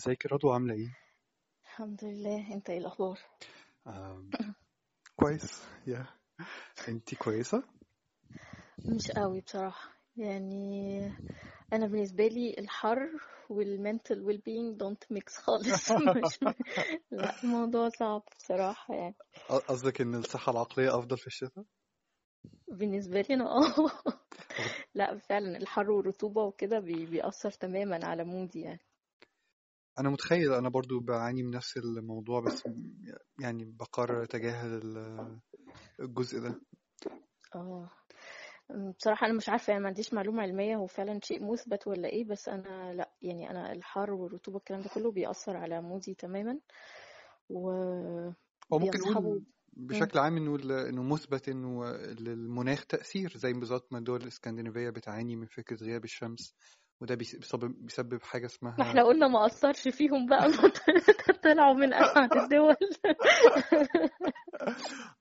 ازيك يا رضوى؟ عاملة إيه؟ الحمد لله. انت إيه الأخبار؟ آم، كويس. يا انتي كويسة؟ مش قوي بصراحة. يعني أنا بالنسبة لي الحر وال mental well-being don't mix خالص. مش لا الموضوع صعب بصراحة يعني. قصدك إن الصحة العقلية أفضل في الشتاء؟ بالنسبة لي أنا آه. لا فعلا الحر والرطوبة وكده بي- بيأثر تماما على مودي يعني. أنا متخيل أنا برضو بعاني من نفس الموضوع بس يعني بقرر أتجاهل ال- الجزء ده. آه. بصراحة أنا مش عارفة يعني ما عنديش معلومة علمية هو فعلا شيء مثبت ولا إيه بس أنا لأ يعني أنا الحر والرطوبة الكلام ده كله بيأثر على مودي تماما. هو ممكن وبيصحبوا نقول بشكل عام إنه ال- إنه مثبت إنه للمناخ تأثير زي بالظبط ما الدول الإسكندنافية بتعاني من فكرة غياب الشمس. وده بيس- بيسبب بيسبب حاجة ما اسمها إحنا قلنا ما أثرش فيهم بقى طلعوا من أسعد الدول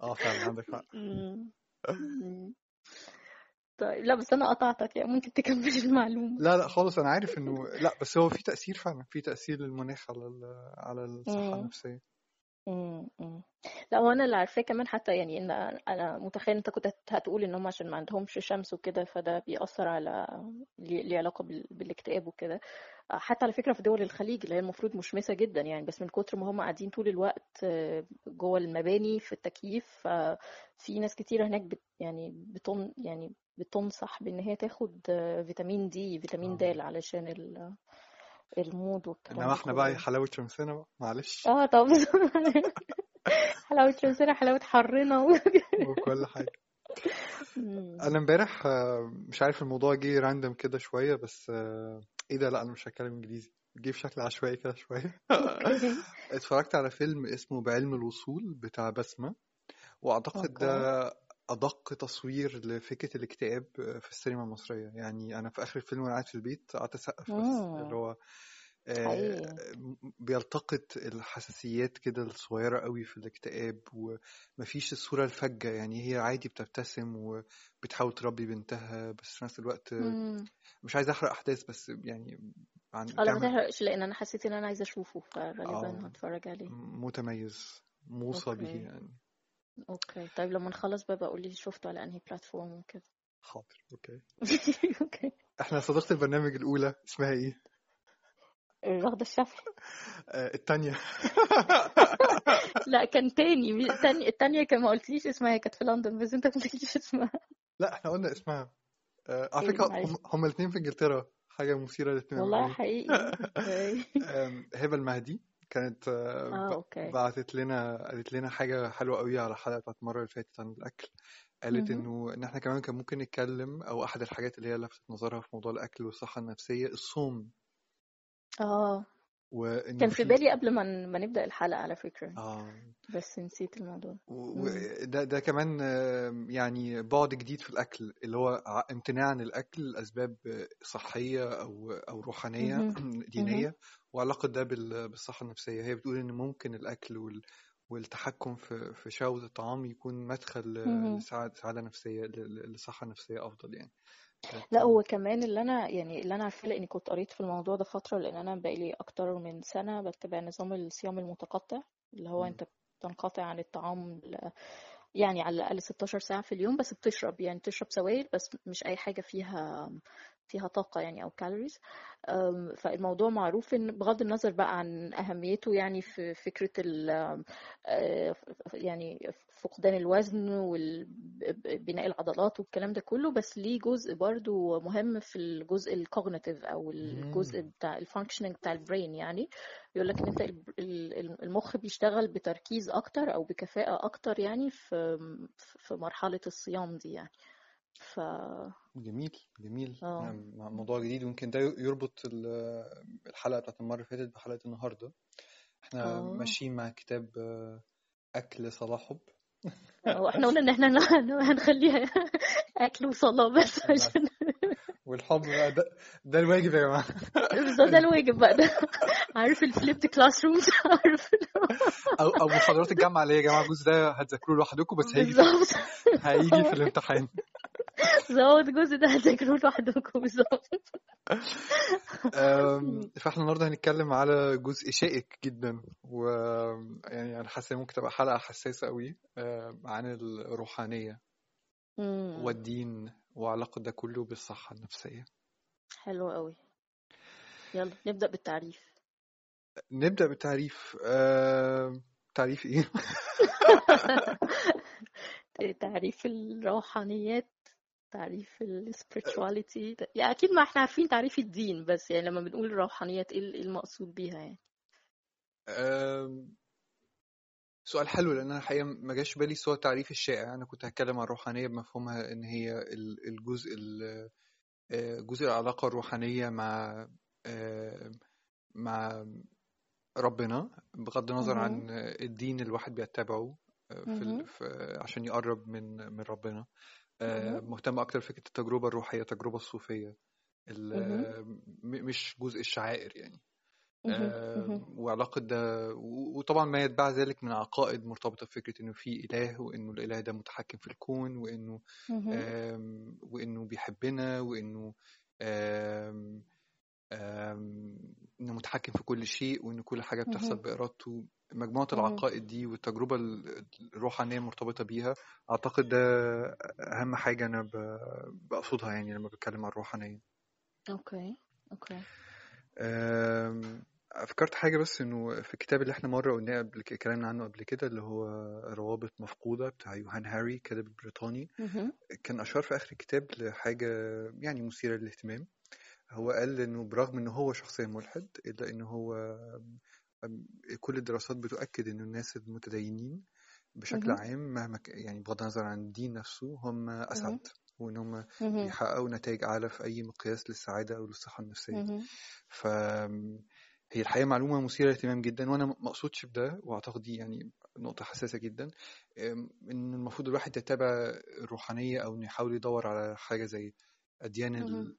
آه فعلا عندك حق. طيب لا بس أنا قطعتك يعني ممكن تكمل المعلومة لا لا خالص أنا عارف إنه لا بس هو في تأثير فعلا في تأثير للمناخ على على الصحة مم. النفسية مم. مم. لا هو أنا اللي عارفاه كمان حتى يعني إن أنا متخيل أنت كنت هت- هتقول إن هم عشان ما عندهمش شمس وكده فده بيأثر على ليه بال... بالاكتئاب وكده حتى على فكرة في دول الخليج اللي هي المفروض مشمسة جدا يعني بس من كتر ما هم قاعدين طول الوقت آه، جوه المباني في التكييف ففي ناس كتيرة هناك بت... يعني بتن... يعني بتنصح بإن هي تاخد آه، فيتامين دي فيتامين د آه علشان ال... المود والكلام انما إحنا بقى حلاوة شمسنا بقى معلش. آه طب حلاوة شمسنا حلاوة حرنا. وكل حاجة. مم. أنا امبارح آه، مش عارف الموضوع جه random كده شوية بس آه، إيه ده؟ لأ أنا مش هتكلم إنجليزي. جه بشكل عشوائي كده شوية. okay. اتفرجت على فيلم اسمه بعلم الوصول بتاع بسمة وأعتقد ده أدق تصوير لفكرة الاكتئاب في السينما المصرية. يعني أنا في آخر الفيلم وأنا قاعد في البيت قعدت أسقف بس اللي هو آه، بيلتقط الحساسيات كده الصغيرة قوي في الاكتئاب ومفيش الصورة الفجة. يعني هي عادي بتبتسم وبتحاول تربي بنتها بس في نفس الوقت امم مش عايز أحرق أحداث بس يعني عن أه لا ما تحرقش لأن أنا حسيت إن أنا عايزة أشوفه فغالبا آه هتفرج عليه. متميز موصى به يعني. أوكي. طيب لما نخلص بقى بقول لي شفته على أنهي platform وكده. حاضر. أوكي. أوكي. إحنا صديقة البرنامج الأولى. اسمها إيه؟ الرغدة الشافعي آه التانية. لا كان تاني. التانية التانية كان ما قلتليش اسمها. كانت في لندن بس أنت ما قلتليش اسمها. لا إحنا قلنا اسمها. آه على فكرة معلش. هم هما الاثنين في إنجلترا. حاجة مثيرة للاهتمام والله حقيقي. هبة المهدي. كانت آه، آه أوكي. بعتت لنا قالت لنا حاجة حلوة قوي على الحلقة بتاعت المرة اللي فاتت عن الأكل. قالت مهم. إنه إن إحنا كمان كان ممكن نتكلم أو أحد الحاجات اللي هي لفتت نظرها في موضوع الأكل والصحة النفسية الصوم. آه. كان في بالي قبل ما ما نبدأ الحلقة على فكرة. آه. بس نسيت الموضوع. وده ده كمان آه، يعني بعد جديد في الأكل اللي هو امتناع عن الأكل لأسباب صحية أو أو روحانية مهم. وعلاقة ده بال- بالصحة النفسية هي بتقول إن ممكن الأكل وال والتحكم في في شهوة الطعام يكون مدخل. لسعادة سعادة نفسية لصحة نفسية أفضل يعني لا هو كمان اللي أنا يعني اللي أنا عارفاه لأني كنت قريت في الموضوع ده فترة لأن أنا بقالي أكتر من سنة بتبع نظام الصيام المتقطع اللي هو مم. أنت بتنقطع عن الطعام يعني على الأقل 16 ساعة في اليوم بس بتشرب يعني تشرب سوائل بس مش أي حاجة فيها فيها طاقة يعني أو calories فالموضوع معروف إن بغض النظر بقى عن أهميته يعني في فكرة ال يعني فقدان الوزن وبناء العضلات والكلام ده كله بس ليه جزء برضو مهم في الجزء ال cognitive أو الجزء. بتاع ال functioning بتاع ال brain يعني. يقول لك ال- ال- المخ بيشتغل بتركيز أكتر أو بكفاءة أكتر يعني في في مرحلة الصيام دي يعني. ف جميل جميل. آه. يعني موضوع جديد ويمكن ده يربط ال- الحلقة بتاعت المرة اللي فاتت بحلقة النهاردة. إحنا آه. ماشيين مع كتاب آه، أكل صلاح حب. هو إحنا قلنا إن إحنا هنخليها أكل وصلاة بس بس. عشان والحب بقى ده ده الواجب يا جماعة. بالظبط ده الواجب بقى. ده عارف ال flipped classroom عارف أو أو محاضرات الجامعة اللي هي يا جماعة الجزء ده هتذاكروه لوحدكم بس هيجي في بالظبط. هيجي في الامتحان. زود الجزء ده هتذاكروه لوحدكم بالظبط. فاحنا النهارده هنتكلم على جزء شائك جدا ويعني أنا حاسس إن ممكن تبقى حلقة حساسة قوي عن الروحانية مم. والدين وعلاقة ده كله بالصحة النفسية. حلو قوي يلا نبدأ بالتعريف. نبدأ بالتعريف. أم، تعريف إيه؟ تعريف الروحانيات. تعريف ال spirituality يعني أكيد ما إحنا عارفين تعريف الدين بس يعني لما بنقول الروحانيات إيه إيه المقصود بيها يعني؟ سؤال حلو لأن أنا الحقيقة ما جاش بالي سوى التعريف الشائع. أنا كنت هتكلم عن الروحانية بمفهومها إن هي ال- الجزء ال- آه، جزء العلاقة الروحانية مع آه، مع ربنا بغض النظر. عن الدين اللي الواحد بيتبعه. في عشان يقرب من من ربنا. آه،. مهتم أكتر بفكرة التجربة الروحية التجربة الصوفية مش جزء الشعائر يعني. وعلاقة ده وطبعا ما يتبع ذلك من عقائد مرتبطة بفكرة إنه في إله وإنه الإله ده متحكم في الكون. آم، وإنه بيحبنا آم، إنه متحكم في كل شيء وإن كل حاجة بتحصل مهم. مجموعة. العقائد دي والتجربة ال- الروحانية المرتبطة بيها أعتقد ده أهم حاجة أنا بقصدها يعني لما بتكلم عن الروحانية أوكي أم، فكرت حاجة بس إنه في الكتاب اللي إحنا مرة قلناه قبل اتكلمنا عنه قبل كده اللي هو روابط مفقودة بتاع يوهان هاري كاتب بريطاني. كان أشار في آخر الكتاب لحاجة يعني مثيرة للاهتمام هو قال إنه برغم إنه هو شخصيا ملحد إلا إنه هو كل الدراسات بتؤكد إنه الناس المتدينين بشكل. عام مهما يعني بغض النظر عن الدين نفسه هم. أسعد وإن هم. بيحققوا نتائج أعلى في أي مقياس للسعادة أو للصحة النفسية مهم. ف هي الحقيقة معلومة مثيرة للاهتمام جدا وأنا ما أقصدش بده وأعتقد دي يعني نقطة حساسة جدا إن المفروض الواحد يتبع الروحانية أو إنه يحاول يدور على حاجة زي. ال-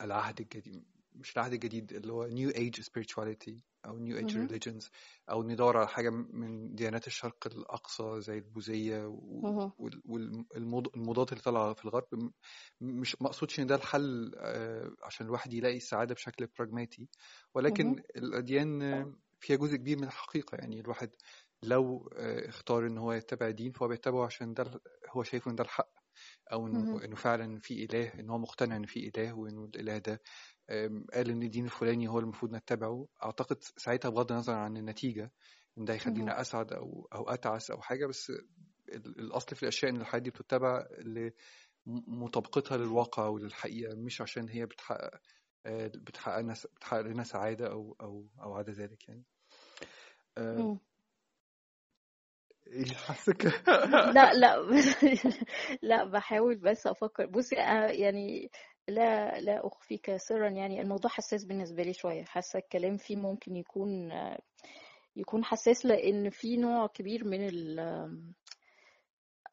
العهد الجديد مش العهد الجديد اللي هو New Age Spirituality أو New Age مهم. Religions أو ندور على حاجة من ديانات الشرق الأقصى زي البوذية مهم. والمضادات اللي طالعة في الغرب مش ما أقصدش إن ده الحل آه، عشان الواحد يلاقي السعادة بشكل براجماتي ولكن آه، فيها جزء كبير من الحقيقة يعني الواحد لو آه، اختار إن هو يتبع دين فهو بيتبعه عشان ده هو شايفه إن ده الحق أو إنه. إنه فعلا في إله إن هو مقتنع إن في إله وإنه الإله ده قال إن الدين الفلاني هو المفروض نتبعه أعتقد ساعتها بغض النظر عن النتيجة إن ده. يخلينا أسعد أو أو أتعس أو حاجة بس ال- الأصل في الأشياء إن الحاجات دي بتتبع لمطابقتها للواقع وللحقيقة مش عشان هي بتحقق آه، بتحقق لنا بتحقق لنا سعادة أو أو أو عدا ذلك يعني آه،. إيه حاسك لا لا لا بحاول بس أفكر بصي أنا يعني لا لا أخفيك سرا يعني الموضوع حساس بالنسبة لي شوية. حاسة الكلام فيه ممكن يكون يكون حساس لأن في نوع كبير من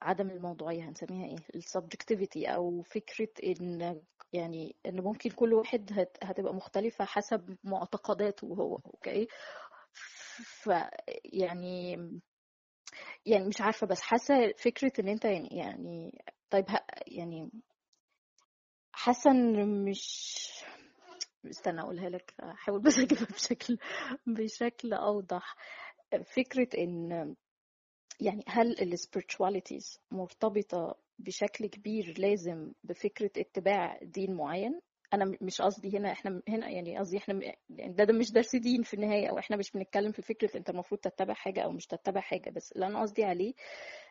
عدم الموضوعية هنسميها إيه ال subjectivity أو فكرة ان يعني إن ممكن كل واحد هت هتبقى مختلفة حسب معتقداته هو okay؟ ف يعني يعني مش عارفة بس حاسة فكرة إن أنت يعني يعني طيب يعني حاسة إن مش استنى أقولها لك احاول بس أجيبها بشكل بشكل أوضح. فكرة إن يعني هل ال spiritualities مرتبطة بشكل كبير لازم بفكرة اتباع دين معين؟ أنا مش قصدي هنا إحنا هنا يعني قصدي إحنا يعني ده, ده مش درس دين في النهاية أو إحنا مش بنتكلم في فكرة أنت المفروض تتبع حاجة أو مش تتبع حاجة بس اللي أنا قصدي عليه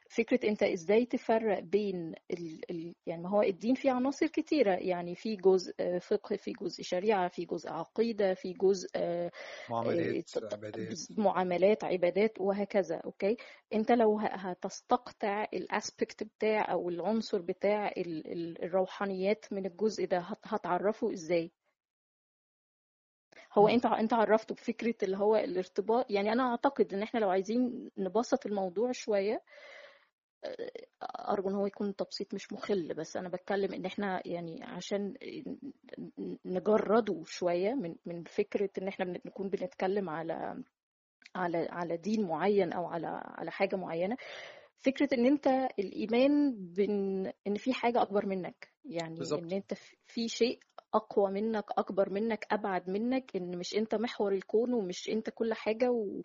فكرة انت إزاي تفرق بين ال... ال... يعني ما هو الدين فيه عناصر كتيرة يعني في جزء آه، فقه في جزء شريعة في جزء عقيدة في جزء آه، آه، معاملات ت- عبادات معاملات عبادات وهكذا okay؟ انت لو هتستقطع ال aspect بتاع أو العنصر بتاع ال... ال- الروحانيات من الجزء ده هت... هتعرفه إزاي؟ هو. انت انت عرفته بفكرة اللي هو الارتباط يعني أنا أعتقد إن إحنا لو عايزين نبسط الموضوع شوية أرجو إن هو يكون تبسيط مش مخل بس أنا بتكلم إن إحنا يعني عشان نجرده شوية من من فكرة إن إحنا بن- نكون بنتكلم على على على دين معين أو على على حاجة معينة. فكرة إن أنت الإيمان بإن إن في حاجة أكبر منك يعني إن بالظبط أنت في شيء أقوى منك أكبر منك أبعد منك إن مش أنت محور الكون ومش أنت كل حاجة و...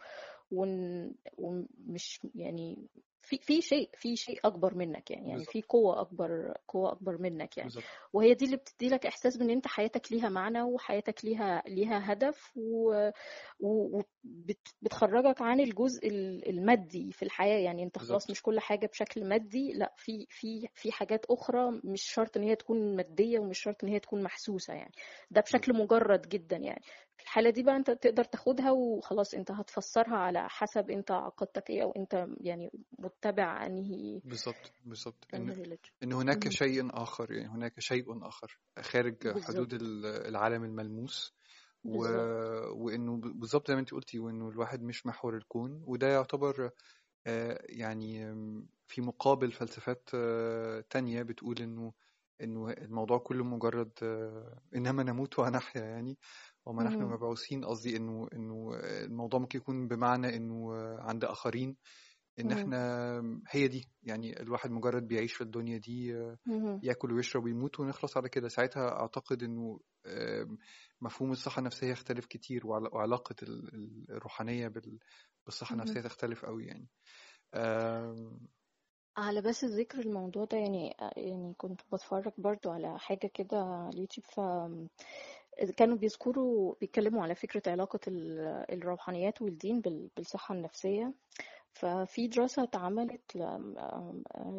ومش يعني في في شيء في شيء أكبر منك يعني يعني في قوة أكبر قوة أكبر منك يعني. بالظبط. وهي دي اللي بتدي لك إحساس بإن أنت حياتك ليها معنى وحياتك ليها ليها هدف وبتخرجك عن الجزء ال- المادي في الحياة. يعني أنت خلاص مش كل حاجة بشكل مادي لأ في في في حاجات أخرى مش شرط إن هي تكون مادية ومش شرط إن هي تكون محسوسة يعني. ده بشكل مجرد جدا يعني. الحالة دي بقى انت تقدر تاخدها وخلاص انت هتفسرها على حسب انت عقيدتك إيه أو انت يعني متبع انهي بالظبط بالظبط. إن إن هناك شيء آخر يعني هناك شيء آخر خارج حدود بالظبط ال- العالم الملموس. و... وإنه بالظبط زي ما انت قلتي وإنه الواحد مش محور الكون. وده يعتبر آه، يعني في مقابل فلسفات آه، تانية بتقول إنه إنه الموضوع كله مجرد آه، إنما نموت ونحيا يعني وما نحن. مبعوثين قصدي إنه إنه الموضوع ممكن يكون بمعنى إنه آه، عند آخرين إن مهم. إحنا هي دي يعني الواحد مجرد بيعيش في الدنيا دي آه،. ياكل ويشرب ويموت ونخلص على كده ساعتها أعتقد إنه آم، مفهوم الصحة النفسية يختلف كتير وعل- وعلاقة ال- ال- الروحانية بال- بالصحة. النفسية تختلف قوي يعني آم، على بس ذكر الموضوع ده يعني يعني كنت بتفرج برضو على حاجة كده على اليوتيوب ف كانوا بيذكروا بيتكلموا على فكرة علاقة ال- الروحانيات والدين بال- بالصحة النفسية. ففي دراسة اتعملت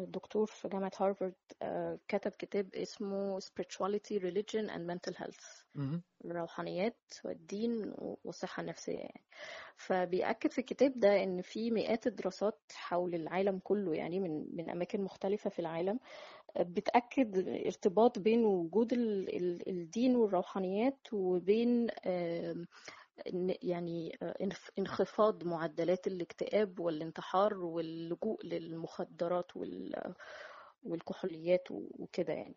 دكتور في جامعة هارفارد آه، كتب كتاب اسمه Spirituality, Religion and Mental Health. الروحانيات والدين والصحة النفسية يعني فبيأكد في الكتاب ده إن في مئات الدراسات حول العالم كله يعني من من أماكن مختلفة في العالم بتأكد ارتباط بين وجود ال- ال- الدين والروحانيات وبين يعني آه، إنخ- انخفاض معدلات الاكتئاب والانتحار واللجوء للمخدرات وال- والكحوليات وكده يعني.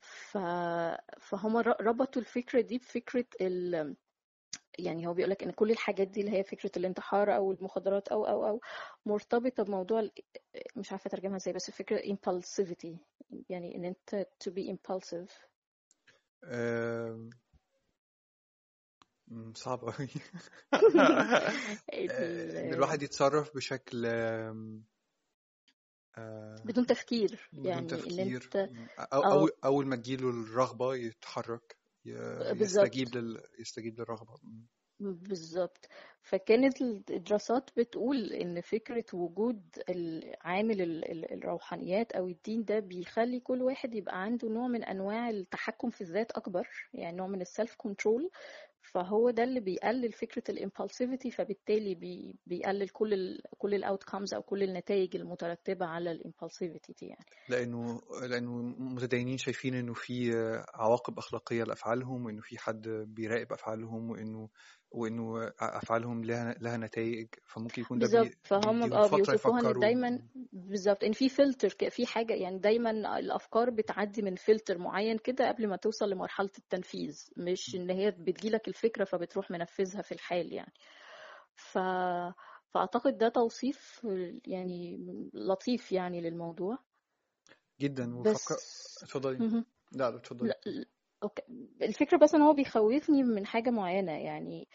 ف... فهم ربطوا الفكرة دي بفكرة ال... يعني هو بيقولك إن كل الحاجات دي اللي هي فكرة الانتحار أو المخدرات أو أو أو مرتبطة بموضوع ال- مش عارفة أترجمها إزاي بس فكرة impulsivity يعني إن أنت to be impulsive. صعب قوي ال- إن الواحد يتصرف بشكل آه، بدون تفكير بدون يعني إن تفكير. انت أو أول أول ما تجيله الرغبة يتحرك يستجيب لل... يستجيب للرغبة. مم. بالظبط. فكانت الدراسات بتقول إن فكرة وجود عامل ال- ال- الروحانيات أو الدين ده بيخلي كل واحد يبقى عنده نوع من أنواع التحكم في الذات أكبر يعني نوع من ال self control فهو ده اللي بيقلل فكرة ال impulsivity فبالتالي بي بيقلل كل ال كل ال outcomes أو كل النتائج المترتبة على ال impulsivity دي يعني. لأنه لأنه متدينين شايفين إنه في عواقب أخلاقية لأفعالهم وإنه في حد بيراقب أفعالهم وإنه وإنه أفعالهم لها لها نتائج فممكن يكون ده. بالظبط فهم آه بيوصفوها دايما بالظبط إن في فلتر في حاجة يعني دايما الأفكار بتعدي من فلتر معين كده قبل ما توصل لمرحلة التنفيذ مش إن هي بتجيلك الفكرة فبتروح منفذها في الحال يعني. ف فأعتقد ده توصيف يعني لطيف يعني للموضوع. جدا وفكر اتفضلي. لا اتفضلي. أوكي. الفكرة بس إن هو بيخوفني من حاجة معينة يعني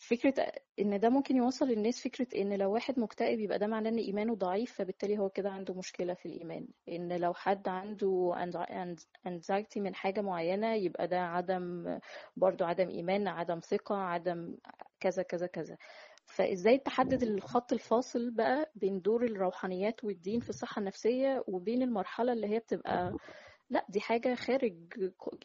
فكرة إن ده ممكن يوصل الناس فكرة إن لو واحد مكتئب يبقى ده معناه إن إيمانه ضعيف فبالتالي هو كده عنده مشكلة في الإيمان. إن لو حد عنده anxiety من حاجة معينة يبقى ده عدم برضو عدم إيمان عدم ثقة عدم كذا كذا كذا. فإزاي تحدد الخط الفاصل بقى بين دور الروحانيات والدين في الصحة النفسية وبين المرحلة اللي هي بتبقى لا دي حاجة خارج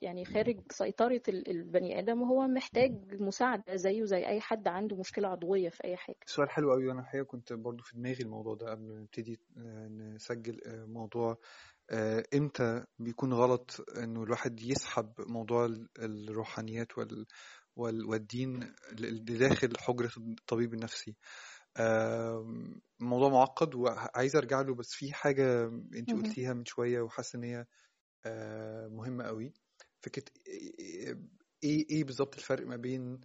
يعني خارج سيطرة ال- البني آدم وهو محتاج مساعدة زيه زي أي حد عنده مشكلة عضوية في أي حاجة سؤال حلو قوي أنا الحقيقة كنت برضو في دماغي الموضوع ده قبل ما نبتدي آه، نسجل آه، موضوع آه، إمتى بيكون غلط إنه الواحد يسحب موضوع ال- الروحانيات وال وال- والدين لداخل حجرة الطبيب النفسي آم، الموضوع معقد وعايز أرجع له بس في حاجة انت. قلتيها من شوية وحاسة إن هي آه، مهمة قوي. فكرة إيه إيه إيه بالظبط الفرق ما بين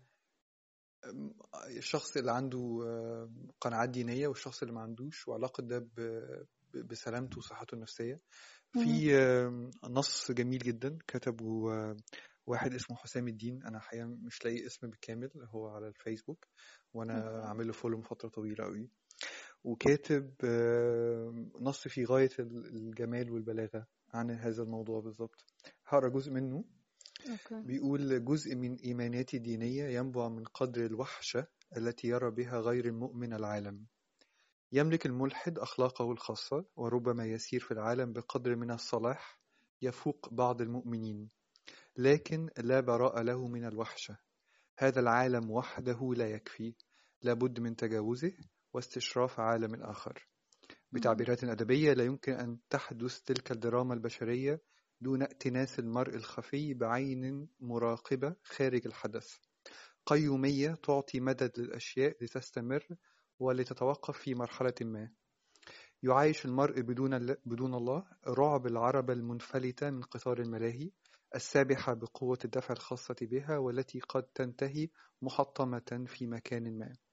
الشخص اللي عنده آه، قناعات دينية والشخص اللي ما عندوش وعلاقة ده بسلامته وصحته النفسية؟ مهم. في آه، نص جميل جدا كتبه واحد اسمه حسام الدين. أنا حقيقة مش لاقي اسم بالكامل هو على الفيسبوك وأنا. عامل له follow من فترة طويلة قوي. وكاتب نص في غاية ال- الجمال والبلاغة. عن هذا الموضوع بالظبط هقرأ جزء منه. okay. بيقول جزء من إيماناتي الدينية ينبع من قدر الوحشة التي يرى بها غير المؤمن العالم. يملك الملحد أخلاقه الخاصة وربما يسير في العالم بقدر من الصلاح يفوق بعض المؤمنين لكن لا براء له من الوحشة. هذا العالم وحده لا يكفي لابد من تجاوزه واستشراف عالم آخر. بتعبيرات أدبية لا يمكن أن تحدث تلك الدراما البشرية دون ائتناس المرء الخفي بعين مراقبة خارج الحدث. قيومية تعطي مدد للأشياء لتستمر ولتتوقف في مرحلة ما. يعايش المرء بدون بدون الله رعب العربة المنفلتة من قطار الملاهي السابحة بقوة الدفع الخاصة بها والتي قد تنتهي محطمة في مكان ما.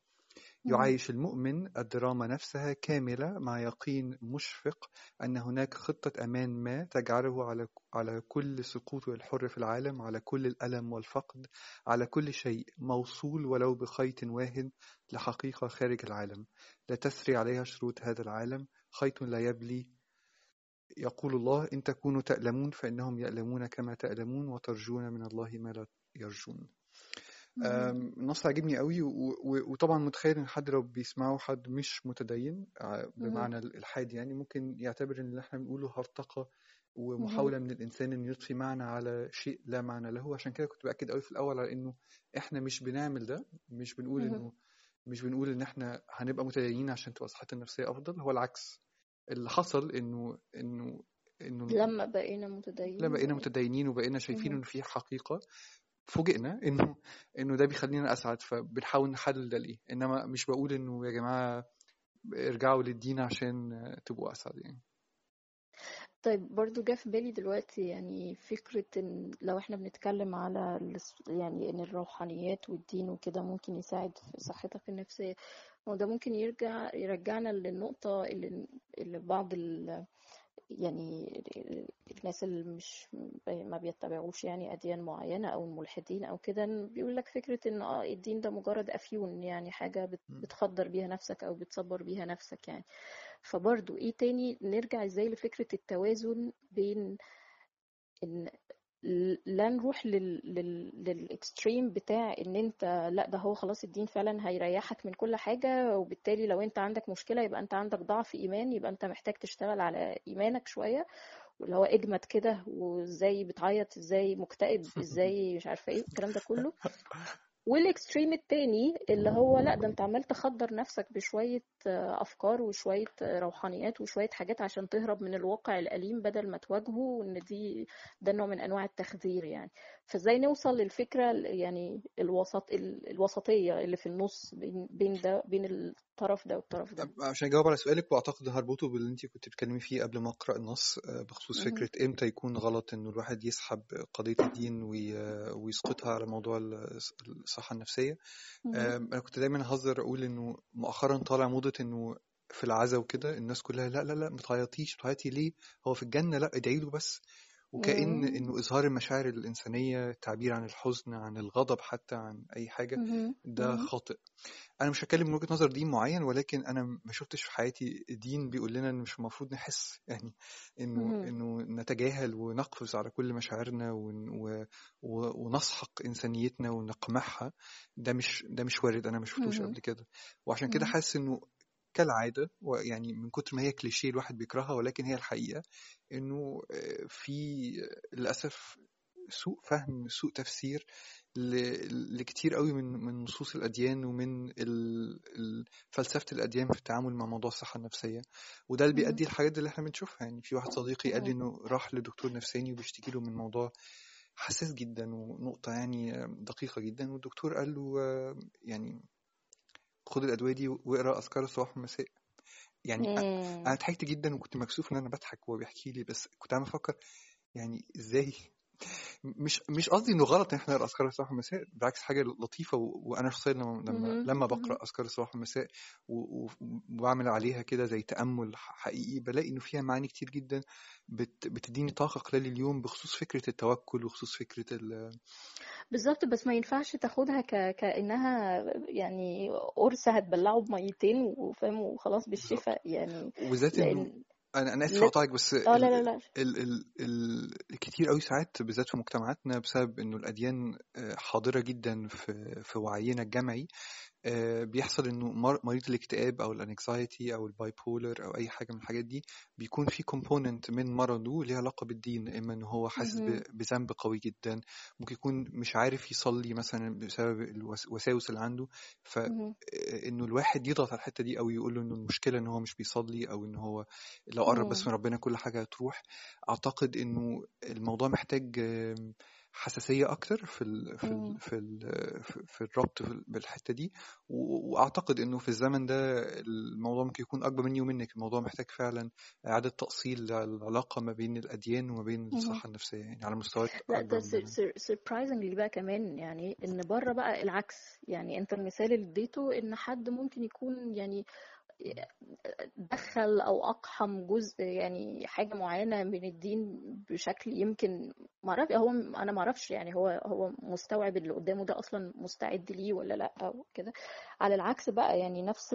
مهم. يعايش المؤمن الدراما نفسها كاملة مع يقين مشفق أن هناك خطة أمان ما تجعله على على كل سقوطه الحر في العالم على كل الألم والفقد على كل شيء موصول ولو بخيط واهن لحقيقة خارج العالم. لا تسري عليها شروط هذا العالم. خيط لا يبلي. يقول الله إن تكونوا تألمون فإنهم يألمون كما تألمون وترجون من الله ما لا يرجون. النص عجبني قوي وطبعا متخيل إن حد لو بيسمعه حد مش متدين. بمعنى الإلحاد يعني ممكن يعتبر إن اللي إحنا بنقوله هرطقة. ومحاولة من الإنسان إنه يضفي معنى على شيء لا معنى له عشان كده كنت بأكد قوي في الأول على إنه إحنا مش بنعمل ده مش بنقول. إنه مش بنقول إن إحنا هنبقى متدينين عشان تبقى صحتنا النفسية أفضل هو العكس اللي حصل إنه إنه إنه لما بقينا لما متدينين بقينا بقينا متدينين وبقينا شايفين. إنه في حقيقة فوجئنا انه إنه ده بيخلينا أسعد فبنحاول نحلل ده ليه. إنما مش بقول إنه يا جماعة ارجعوا للدين عشان تبقوا أسعد يعني. طيب برضو جه في بالي دلوقتي يعني فكرة إن لو إحنا بنتكلم على يعني إن الروحانيات والدين وكده ممكن يساعد في صحتك النفسية. وده ممكن يرجع يرجعنا للنقطة اللي, اللي بعض يعني الناس اللي مش ما بيتبعوش يعني أديان معينة أو الملحدين أو كده بيقول لك فكرة إن آه الدين ده مجرد أفيون يعني حاجة. بتخدر بيها نفسك أو بتصبر بيها نفسك يعني فبرضو إيه تاني نرجع إزاي لفكرة التوازن بين إن لا نروح لل... لل... لل extreme بتاع إن أنت لا ده هو خلاص الدين فعلا هيريحك من كل حاجة وبالتالي لو أنت عندك مشكلة يبقى أنت عندك ضعف إيمان يبقى أنت محتاج تشتغل على إيمانك شوية واللي هو اجمد كده وإزاي بتعيط إزاي مكتئب إزاي مش عارفة إيه الكلام ده كله. وال extreme التاني اللي هو لأ ده أنت عمال تخدر نفسك بشوية آه، أفكار وشوية آه، روحانيات وشوية حاجات عشان تهرب من الواقع الأليم بدل ما تواجهه وإن دي ده نوع من أنواع التخدير يعني. فازاي نوصل للفكرة ال- يعني الوسط ال- الوسطية اللي في النص بين بين ده بين الطرف ده والطرف ده؟ عشان أجاوب على سؤالك وأعتقد هربطه باللي انت كنت بتتكلمي فيه قبل ما أقرأ النص آه، بخصوص. فكرة إمتى يكون غلط إنه الواحد يسحب قضية الدين وي- ويسقطها على موضوع الص- الصحة النفسية. أنا كنت دايما اهزر أقول إنه مؤخرا طالع موضة إنه في العزا وكده الناس كلها لا لا لا ما تعيطيش بتعيطي ليه؟ هو في الجنة لا ادعي له بس. وكأن مم. إنه إظهار المشاعر الإنسانية التعبير عن الحزن عن الغضب حتى عن أي حاجة مهم. ده. خاطئ أنا مش هتكلم من وجهة نظر دين معين ولكن أنا ما شفتش في حياتي دين بيقول لنا إن مش المفروض نحس يعني إنه مهم. إنه نتجاهل ونقفز على كل مشاعرنا ون و و ونسحق إنسانيتنا ونقمعها ده مش ده مش وارد أنا ما شفتوش. قبل كده وعشان كده. حاسس إنه كالعادة ويعني من كتر ما هي كليشيه الواحد بيكرهها ولكن هي الحقيقة إنه آه، في للأسف سوء فهم سوء تفسير لكتير قوي من من نصوص الأديان ومن ال- ال- فلسفة الأديان في التعامل مع موضوع الصحة النفسية وده اللي. بيؤدي الحاجات اللي إحنا بنشوفها يعني في واحد صديقي قال لي. إنه راح لدكتور نفساني وبيشتكي له من موضوع حساس جدا ونقطة يعني دقيقة جدا والدكتور قال له آه، يعني خد الأدوية دي واقرأ أذكار الصباح والمساء يعني مم. أنا ضحكت جدا وكنت مكسوف إن أنا بضحك وهو بيحكي لي بس كنت عم أفكر يعني إزاي مش مش قصدي إنه غلط إن إحنا نقرأ أذكار الصباح والمساء بالعكس حاجة لطيفة و... وأنا شخصيا لما لما. لما. بقرأ أذكار الصباح والمساء و... و... وبعمل عليها كده زي تأمل حقيقي بلاقي إنه فيها معاني كتير جدا بت... بتديني طاقة خلال اليوم بخصوص فكرة التوكل وخصوص فكرة ال... بالظبط بس ما ينفعش تاخدها ك... كأنها يعني قرص هتبلعه بمية وفاهم وخلاص بالشفاء يعني انه لأن أنا أنا آسف اقطعك بس آه لا. لا لا ال... ال... ال... كتير قوي ساعات بالذات في مجتمعاتنا بسبب إنه الأديان آه، حاضرة جدا في في وعينا الجمعي آه، بيحصل إنه مر- مريض الاكتئاب أو ال anxiety أو ال bipolar أو أي حاجة من الحاجات دي بيكون في component من مرضه ليها علاقة بالدين إما ان هو حاسس بذنب قوي جدا ممكن يكون مش عارف يصلي مثلا بسبب الوساوس اللي عنده. فانه الواحد يضغط على الحتة دي أو يقول له إنه المشكلة إن هو مش بيصلي أو إن هو لو قرب بس. من ربنا كل حاجة هتروح أعتقد إنه الموضوع محتاج حساسية أكتر في ال في ال مم. في ال في الربط بالحته دي وأعتقد إنه في الزمن ده الموضوع ممكن يكون أكبر مني ومنك الموضوع محتاج فعلا إعادة تأصيل للعلاقه ما بين الأديان وما بين. الصحة النفسية يعني على مستويات لا ده سربرايزنجلي بقى كمان يعني إن بره بقى العكس يعني أنت المثال اللي اديته إن حد ممكن يكون يعني دخل أو أقحم جزء يعني حاجة معينة من الدين بشكل يمكن ما اعرف هو أنا ما أعرفش يعني هو هو مستوعب اللي قدامه ده أصلا مستعد ليه ولا لأ أو كده. على العكس بقى يعني نفس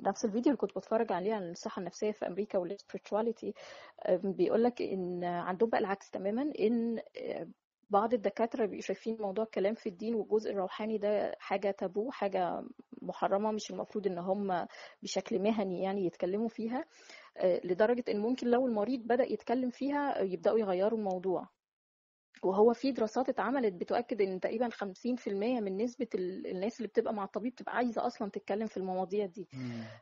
نفس الفيديو اللي كنت بتفرج عليه عن الصحة النفسية في أمريكا والسبirituality بيقول لك إن عندهم بقى العكس تماما إن بعض الدكاترة بيبقوا شايفين موضوع الكلام في الدين والجزء الروحاني ده حاجة تابو حاجة محرمة مش المفروض إن هم بشكل مهني يعني يتكلموا فيها آه، لدرجة إن ممكن لو المريض بدأ يتكلم فيها يبدأوا يغيروا الموضوع. وهو في دراسات اتعملت بتؤكد إن تقريبا 50% من نسبة ال- الناس اللي بتبقى مع الطبيب بتبقى عايزة أصلا تتكلم في المواضيع دي.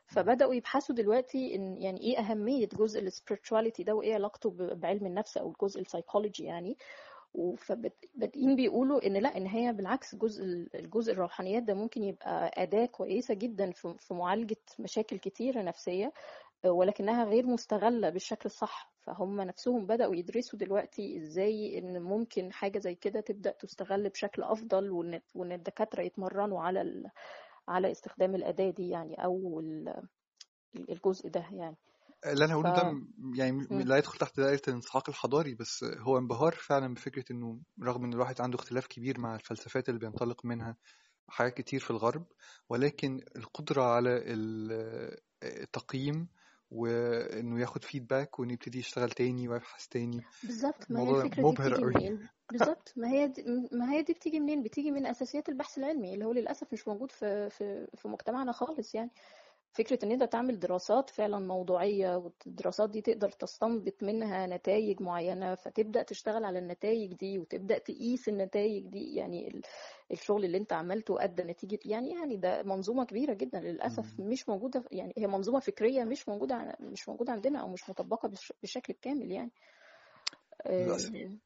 فبدأوا يبحثوا دلوقتي إن يعني إيه أهمية جزء السبirituality ده وإيه علاقته بعلم النفس أو الجزء السايكولوجي يعني. فبادئين بيقولوا إن لأ إن هي بالعكس جزء الجزء الروحانيات ده ممكن يبقى أداة كويسة جدا في معالجة مشاكل كتيرة نفسية ولكنها غير مستغلة بالشكل الصح فهم نفسهم بدأوا يدرسوا دلوقتي إزاي إن ممكن حاجة زي كده تبدأ تستغل بشكل أفضل وان الدكاترة يتمرنوا على. على استخدام الأداة دي يعني أو ال- الجزء ده يعني اللي أنا ف هقوله ده م- يعني م-. لا يدخل تحت دائرة الانسحاق الحضاري بس هو انبهار فعلا بفكرة إنه رغم إن الواحد عنده اختلاف كبير مع الفلسفات اللي بينطلق منها حاجات كتير في الغرب ولكن القدرة على ال- التقييم وإنه ياخد فيدباك وإنه يبتدي يشتغل تاني ويبحث تاني بالظبط. ما هي الفكرة دي بتيجي منين؟ بالظبط. ما هي دي ما هي دي بتيجي منين؟ بتيجي من أساسيات البحث العلمي اللي هو للأسف مش موجود في في في مجتمعنا خالص يعني. فكرة إن أنت تعمل دراسات فعلا موضوعية والدراسات دي تقدر تستنبط منها نتائج معينة فتبدأ تشتغل على النتائج دي وتبدأ تقيس النتائج دي يعني ال- الشغل اللي أنت عملته أدى نتيجة يعني يعني ده منظومة كبيرة جدا للأسف. مش موجودة يعني هي منظومة فكرية مش موجودة مش موجودة عندنا أو مش مطبقة بالشكل الكامل يعني. للأسف. آه،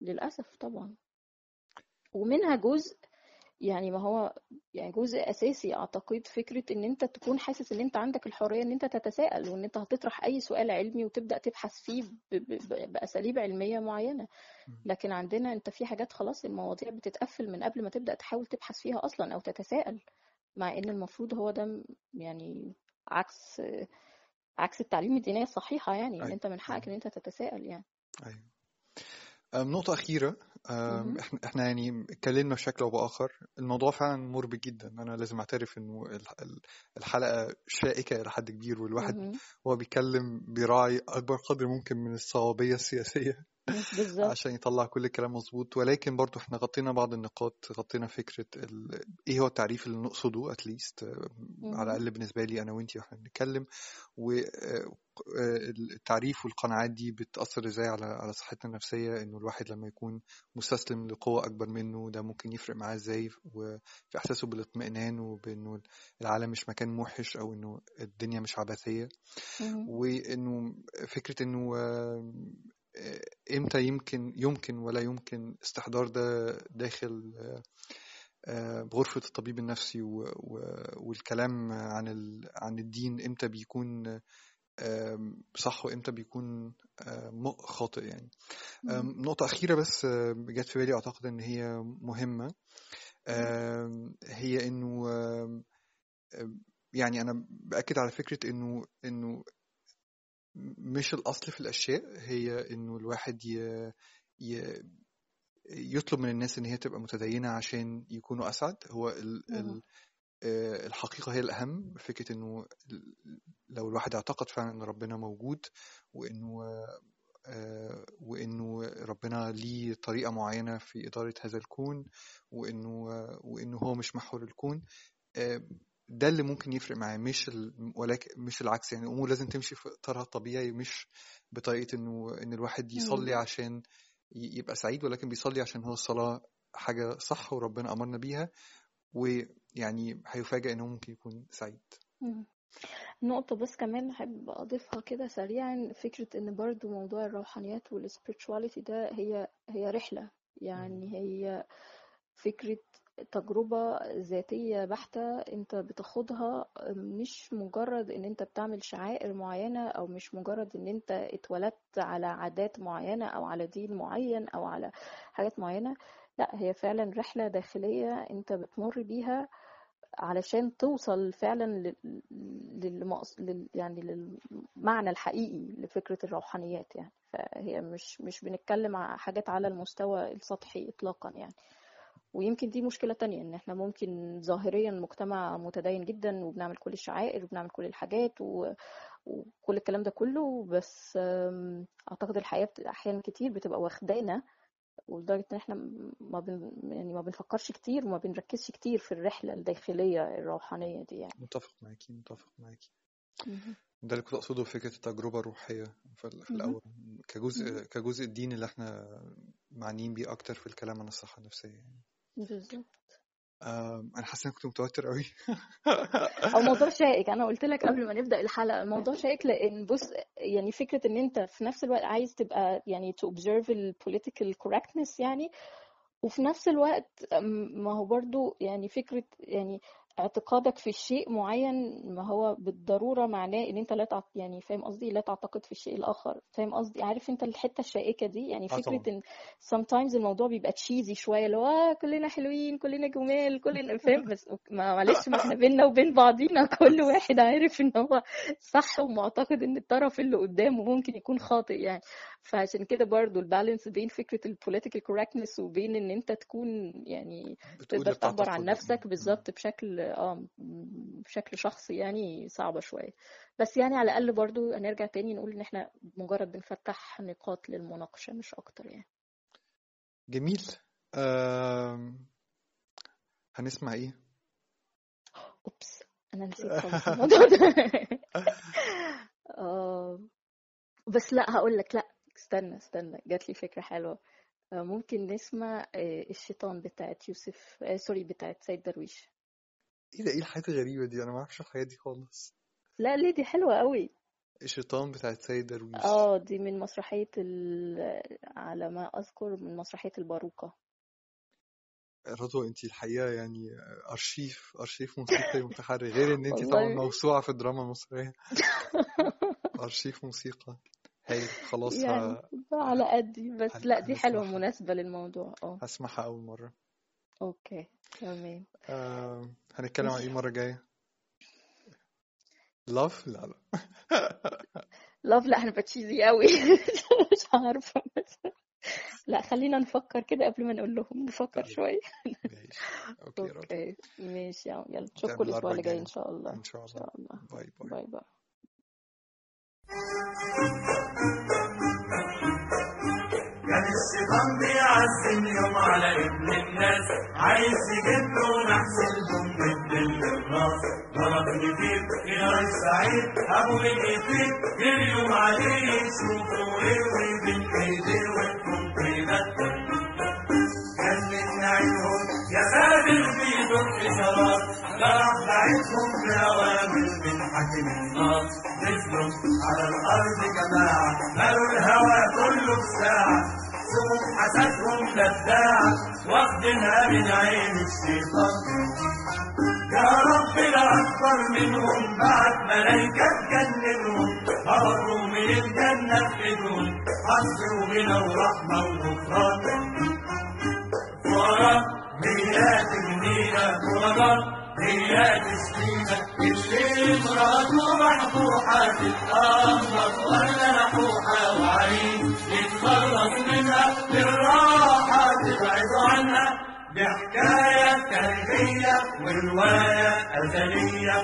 للأسف طبعا. ومنها جزء يعني ما هو يعني جزء أساسي أعتقد فكرة إن أنت تكون حاسس إن أنت عندك الحرية إن أنت تتساءل وإن أنت هتطرح أي سؤال علمي وتبدأ تبحث فيه ب- ب- ب- بأساليب علمية معينة. مم. لكن عندنا أنت في حاجات خلاص المواضيع بتتقفل من قبل ما تبدأ تحاول تبحث فيها أصلا أو تتساءل مع إن المفروض هو ده يعني عكس عكس التعليم الدينية الصحيحة يعني إن أيوة. أنت من حقك أيوة. إن أنت تتساءل يعني. أم، نقطة أخيرة. إحنا إحنا يعني اتكلمنا بشكل أو بآخر الموضوع فعلا مربك جدا أنا لازم أعترف إنه ال- ال- الحلقة شائكة إلى حد كبير والواحد. وهو بيتكلم بيراعي أكبر قدر ممكن من الصوابية السياسية بالظبط. عشان يطلع كل الكلام مظبوط. ولكن برضو إحنا غطينا بعض النقاط غطينا فكرة ال... إيه هو التعريف اللي نقصده اتليست على مهم. الأقل بالنسبة لي أنا وإنتي وإحنا بنتكلم. والتعريف والقناعات دي بتأثر إزاي على على صحتنا النفسية؟ إنه الواحد لما يكون مستسلم لقوة أكبر منه ده ممكن يفرق معاه إزاي؟ وفي إحساسه بالاطمئنان وبإنه العالم مش مكان موحش أو إنه الدنيا مش فكرة إنه آم، آه، إمتى يمكن يمكن ولا يمكن استحضار ده داخل آه، آه، بغرفة الطبيب النفسي والكلام عن عن الدين إمتى بيكون صح وإمتى بيكون خاطئ يعني. نقطة أخيرة بس جت في بالي أعتقد إن هي مهمة. هي إنه يعني أنا بأكد على فكرة إنه إنه مش الأصل في الأشياء هي إنه الواحد ي... ي... يطلب من الناس إن هي تبقى متدينة عشان يكونوا أسعد. هو ال... ال... آه، الحقيقة هي الأهم فكرة إنه لو الواحد اعتقد فعلا إن ربنا موجود وإنه آه، وإنه ربنا ليه طريقة معينة في إدارة هذا الكون وإنه وإنه هو مش محور الكون آه، ده اللي ممكن يفرق معاه مش ال... ولكن مش العكس يعني الأمور لازم تمشي في إطارها الطبيعي مش بطريقة إنه إن الواحد يصلي. عشان يبقى سعيد ولكن بيصلي عشان هو الصلاة حاجة صح وربنا أمرنا بيها ويعني هيفاجأ إنه ممكن يكون سعيد. نقطة بس كمان أحب أضيفها كده سريعا فكرة إن برضو موضوع الروحانيات والسبirituality ده هي هي رحلة. يعني هي فكرة تجربة ذاتية بحتة انت بتاخدها مش مجرد ان انت بتعمل شعائر معينة أو مش مجرد ان انت اتولدت على عادات معينة أو على دين معين أو على حاجات معينة. لا هي فعلا رحلة داخلية انت بتمر بيها علشان توصل فعلا لل... للمقص... لل... يعني للمعنى الحقيقي لفكرة الروحانيات يعني. فهي مش مش بنتكلم على حاجات على المستوى السطحي إطلاقا يعني. ويمكن دي مشكلة تانية إن إحنا ممكن ظاهريا مجتمع متدين جدا وبنعمل كل الشعائر وبنعمل كل الحاجات و... وكل الكلام ده كله بس أعتقد الحياة بت- أحيانا كتير بتبقى واخدانا ولدرجة إن إحنا ما بن... يعني ما بنفكرش كتير وما بنركزش كتير في الرحلة الداخلية الروحانية دي يعني متفق معاكي متفق معاكي. ده اللي كنت أقصده بفكرة التجربة الروحية في ال- في مهم. الأول كجزء. كجزء الدين اللي إحنا معنيين بيه أكتر في الكلام عن الصحة النفسية يعني بالظبط. أنا حاسس إني كنت متوتر قوي أو موضوع شائك. أنا قلت لك قبل ما نبدأ الحلقة الموضوع شائك لأن بص يعني فكرة إن أنت في نفس الوقت عايز تبقى يعني to observe ال political correctness يعني وفي نفس الوقت ما هو برضو يعني فكرة يعني اعتقادك في شيء معين ما هو بالضرورة معناه إن أنت لا تعت... يعني فاهم قصدي؟ لا تعتقد في الشيء الآخر. فاهم قصدي؟ عارف أنت الحتة الشائكة دي؟ يعني فكرة طبعا. إن sometimes الموضوع بيبقى تشيزي شوية اللي هو آه كلنا حلوين كلنا جمال كلنا فاهم؟ بس ما معلش ما إحنا بينا وبين بعضينا كل واحد عارف إن هو صح ومعتقد إن الطرف اللي قدامه ممكن يكون خاطئ يعني. فعشان كده برضو البالانس بين فكرة ال political correctness وبين إن أنت تكون يعني تقدر تعبر عن نفسك. بالظبط بشكل آه بشكل شخصي يعني صعبة شوية. بس يعني على الأقل برضو هنرجع تاني نقول إن إحنا مجرد بنفتح نقاط للمناقشة مش أكتر يعني. جميل. آم، هنسمع إيه؟ أوبس أنا نسيت خالص الموضوع ده. آه بس لأ هقول لك لأ استنى استنى جات لي فكرة حلوة. آه، ممكن نسمع آه، الشيطان بتاعت يوسف آه، سوري بتاعت سيد درويش. إيه ده إيه الحاجات الغريبة دي؟ أنا ما أعرفش الحاجات دي خالص. لا ليه؟ دي حلوة قوي الشيطان بتاعت سيد درويش. آه دي من مسرحية ال... على ما أذكر من مسرحية الباروكة. رضوى أنت الحقيقة يعني أرشيف أرشيف موسيقي متحرك غير إن أنت طبعا موسوعة في الدراما المصرية. أرشيف موسيقى. هايل خلاص يعني ه... على. قدي بس هن... لا دي حلوة هنسمعها. مناسبة للموضوع. آه. هسمعها أول مرة. okay تمام. آه... هنتكلم عن إيه المرة الجاية؟ love لا لا. love لا أنا ب cheesy قوي مش عارفة. بس لا خلينا نفكر كده قبل ما نقول لهم. نفكر طيب ماشي. okay okay ماشي. يلا نشوفكم الأربعاء اللي جاي الجاي إن شاء الله. إن شاء إن الله شاء الله. bye bye. bye bye. الشيطان بيعزم يوم على ابن الناس. عايز يجيب له نحسبهم بالدل الراس ضرب كتير خيار السعيد أبو اليتيم جريوا عليه. يشوفوا إيه وبين ايديه وأنتم كده كان من عينهم يا ساتر بيدق اشارات راح بعتهم باوامر من حاكم النار نزلوا على الأرض جماعة مالوا الهوى كله في ساعه سموم حسدهم لداعه واخدينها من عين الشيطان يا رب لا أكبر منهم بعد ملايكة تجننهم مروا من الجنة في ايدهم حظ وغنى ورحمة وغفران ورا هي تبنينا ورا هي تسقينا اللي مراته محبوحة تتأمر ولا نحوحة وعريس يتخلص منها بالراحة تبعد عنها بحكاية تاريخية ورواية أزلية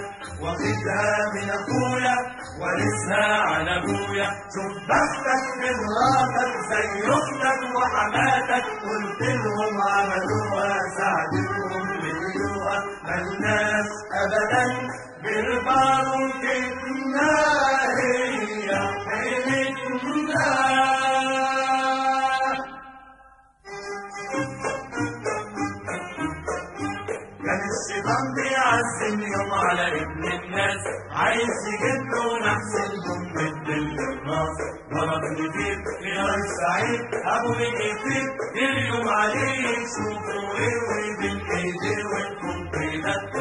واخدها من أخويا وارثها عن أبويا شوف بختك في مراتك زي أختك وحماتك قلت لهم عملوها ساعدتهم ملناش أبدا بالبارو كتنا هي حيلتنا بيعزم يوم على ابن الناس. عايز يجيب له نحس البوم بالدل الراس ضرب نجيب خيار السعيد أبو نجيب اليوم عليه يشوفوا إيه بيدك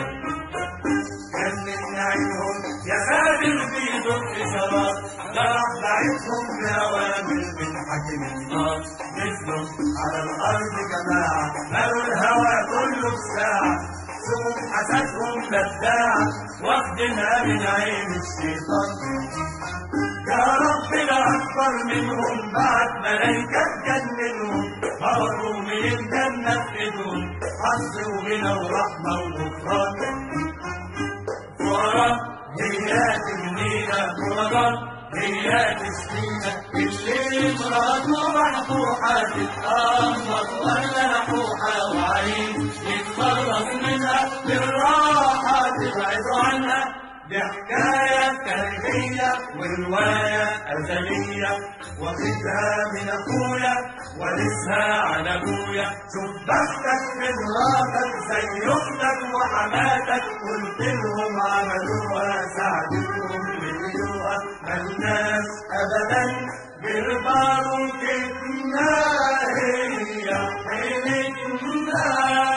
كان من عينهم يا خادم بيدق اشارات راح بعتهم باوامر من حكم النار نزلوا على الأرض جماعة مالوا الهوى كله في حسدهم بداعه واخدينها من عين الشيطان. يا رب لا أكبر منهم بعد ملايكه تجننهم مروا من الجنة في ايدهم حظ وغنى ورحمة وغفران ورا هي تبنينا ورا هي تسقينا اللي مراته محبوحة تتأمر ولا نحوحة وعريس يتخلص منها بالراحة تبعد عنها بحكاية تاريخية ورواية أزلية واخدها من أخويا وارثها عن أبويا. شوف بختك في مراتك زي أختك وحماتك قلت لهم عملوها ما الناس أبدا بالبار كتنا هي حيلتنا